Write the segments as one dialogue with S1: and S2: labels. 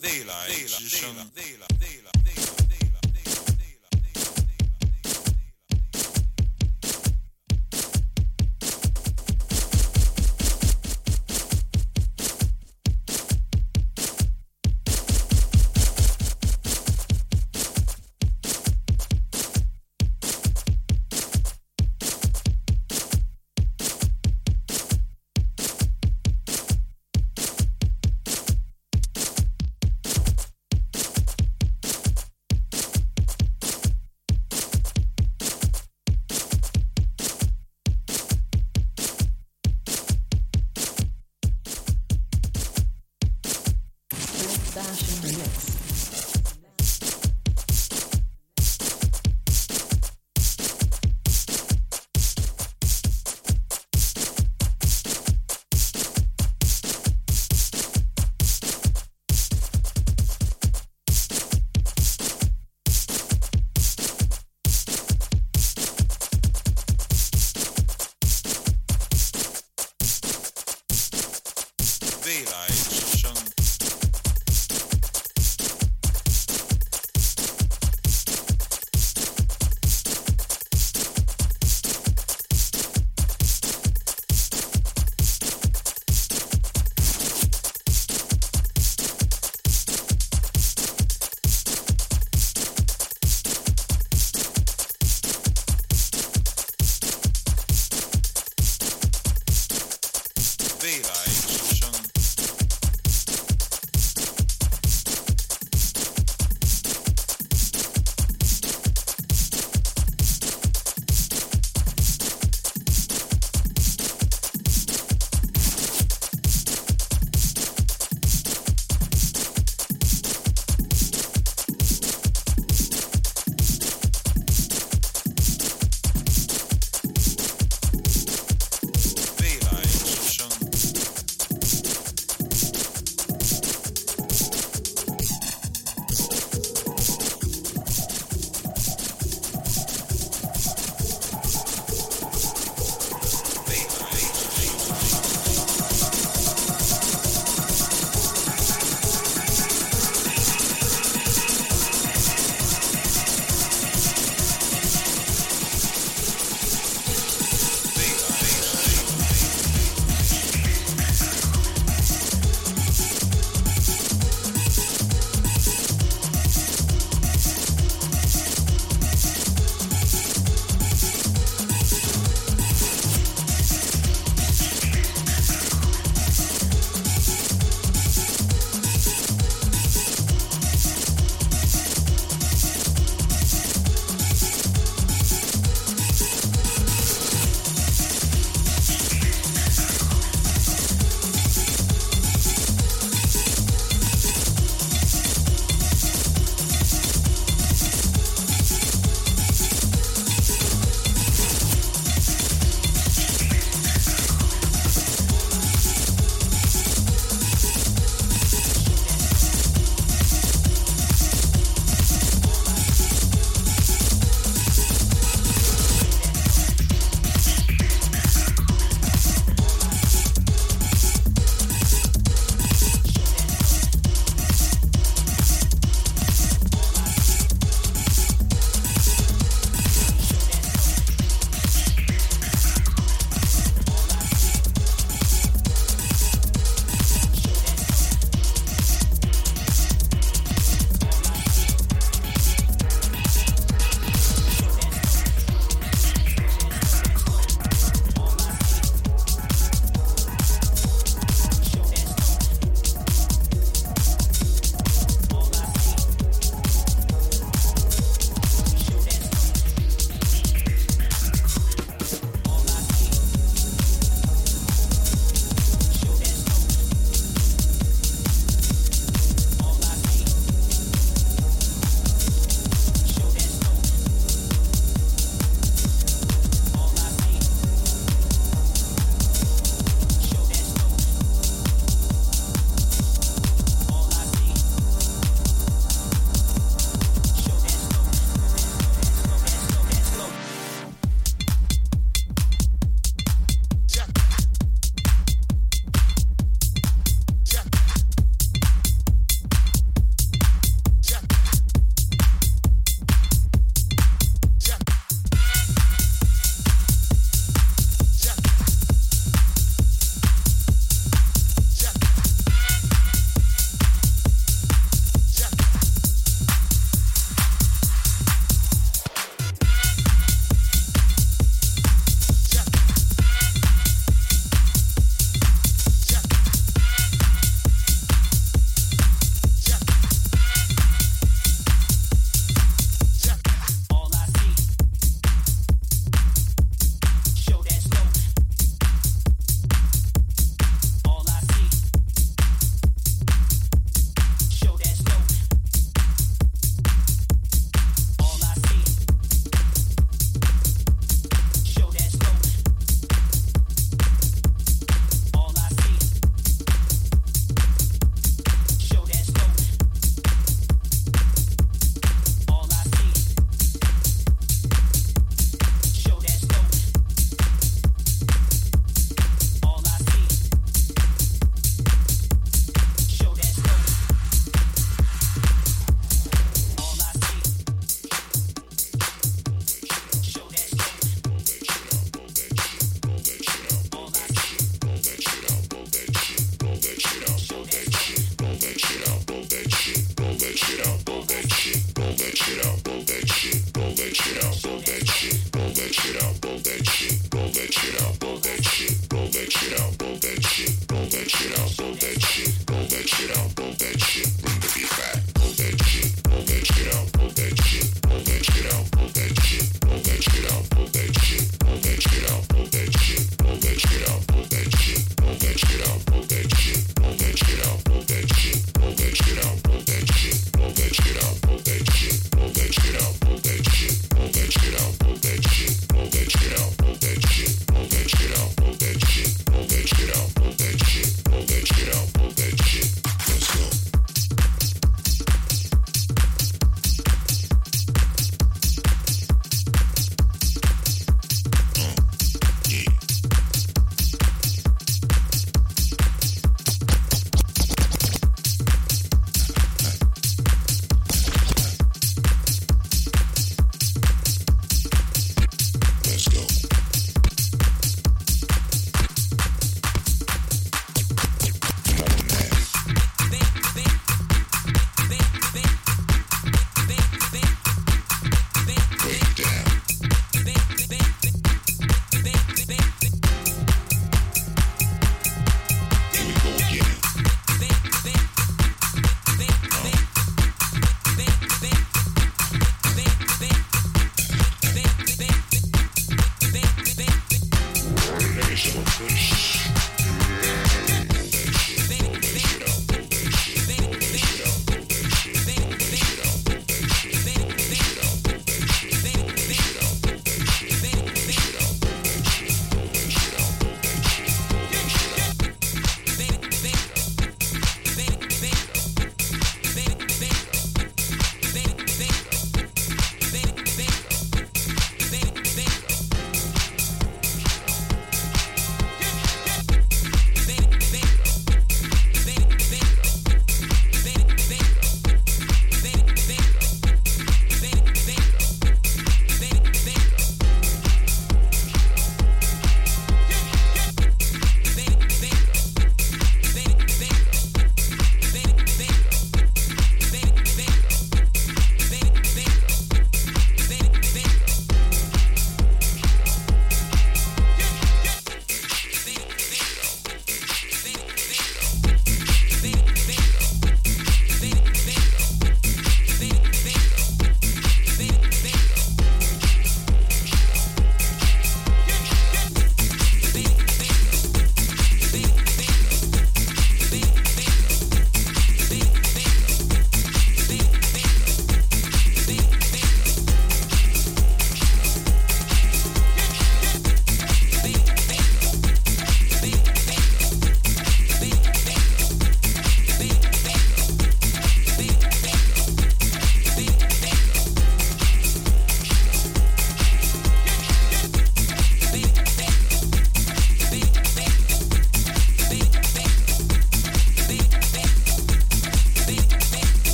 S1: Wähler, Wähler,
S2: Wähler, Wähler, Wähler, Wähler.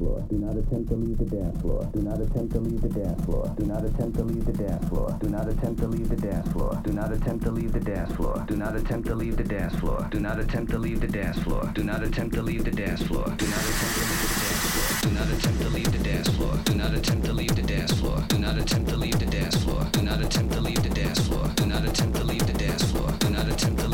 S2: Leave the dance floor. Do not attempt to leave the dance floor. Do not attempt to leave the dance floor. Do not attempt to leave the dance floor. Do not attempt to leave the dance floor. Do not attempt to leave the dance floor. Do not attempt to leave the dance floor. Do not attempt to leave the dance floor. Do not attempt to leave the dance floor. Do not attempt to leave the dance floor. Do not attempt to leave the dance floor. Do not attempt to leave the dance floor. Do not attempt to leave the dance floor. Do not attempt to leave the dance floor. Do not attempt to